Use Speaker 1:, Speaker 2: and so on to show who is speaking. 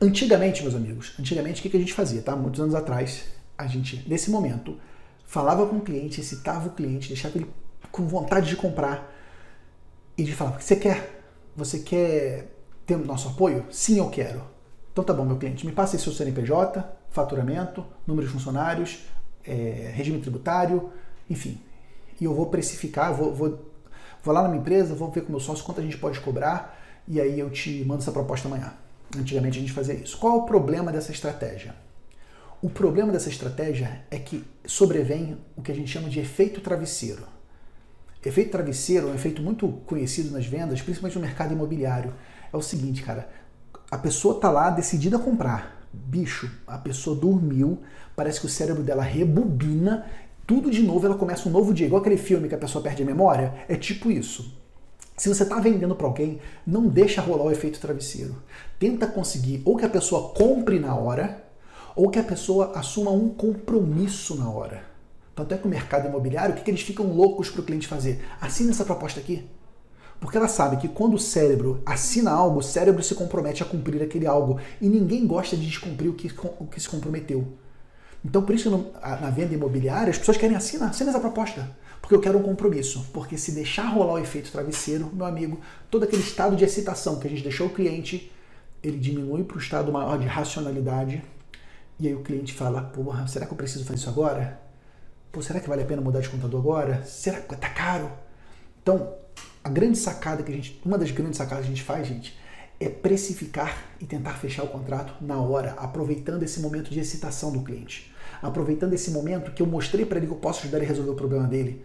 Speaker 1: Antigamente, meus amigos, antigamente o que a gente fazia, tá? Muitos anos atrás, a gente, nesse momento, falava com o cliente, excitava o cliente, deixava ele com vontade de comprar e de falar: você quer? Você quer ter o nosso apoio? Sim, eu quero. Então tá bom, meu cliente, me passa aí seu CNPJ, faturamento, número de funcionários, é, regime tributário, enfim. E eu vou precificar, vou, vou, vou lá na minha empresa, vou ver com o meu sócio quanto a gente pode cobrar e aí eu te mando essa proposta amanhã. Antigamente a gente fazia isso. Qual é o problema dessa estratégia? O problema dessa estratégia é que sobrevém o que a gente chama de efeito travesseiro. Efeito travesseiro é um efeito muito conhecido nas vendas, principalmente no mercado imobiliário. É o seguinte, cara, a pessoa tá lá decidida a comprar. Bicho, a pessoa dormiu, parece que o cérebro dela rebobina, tudo de novo, ela começa um novo dia, igual aquele filme que a pessoa perde a memória. É tipo isso. Se você está vendendo para alguém, não deixa rolar o efeito travesseiro. Tenta conseguir ou que a pessoa compre na hora, ou que a pessoa assuma um compromisso na hora. Tanto é que o mercado imobiliário, o que, que eles ficam loucos para o cliente fazer? Assina essa proposta aqui. Porque ela sabe que quando o cérebro assina algo, o cérebro se compromete a cumprir aquele algo. E ninguém gosta de descumprir o que, o que se comprometeu. Então, por isso, na venda imobiliária, as pessoas querem assinar, assina essa proposta. Porque eu quero um compromisso. Porque se deixar rolar o efeito travesseiro, meu amigo, todo aquele estado de excitação que a gente deixou o cliente, ele diminui para o estado maior de racionalidade e aí o cliente fala, porra, será que eu preciso fazer isso agora? Pô, será que vale a pena mudar de computador agora? Será que tá caro? Então, a grande sacada que a gente, uma das grandes sacadas que a gente faz, gente, é precificar e tentar fechar o contrato na hora, aproveitando esse momento de excitação do cliente. Aproveitando esse momento que eu mostrei para ele que eu posso ajudar ele a resolver o problema dele.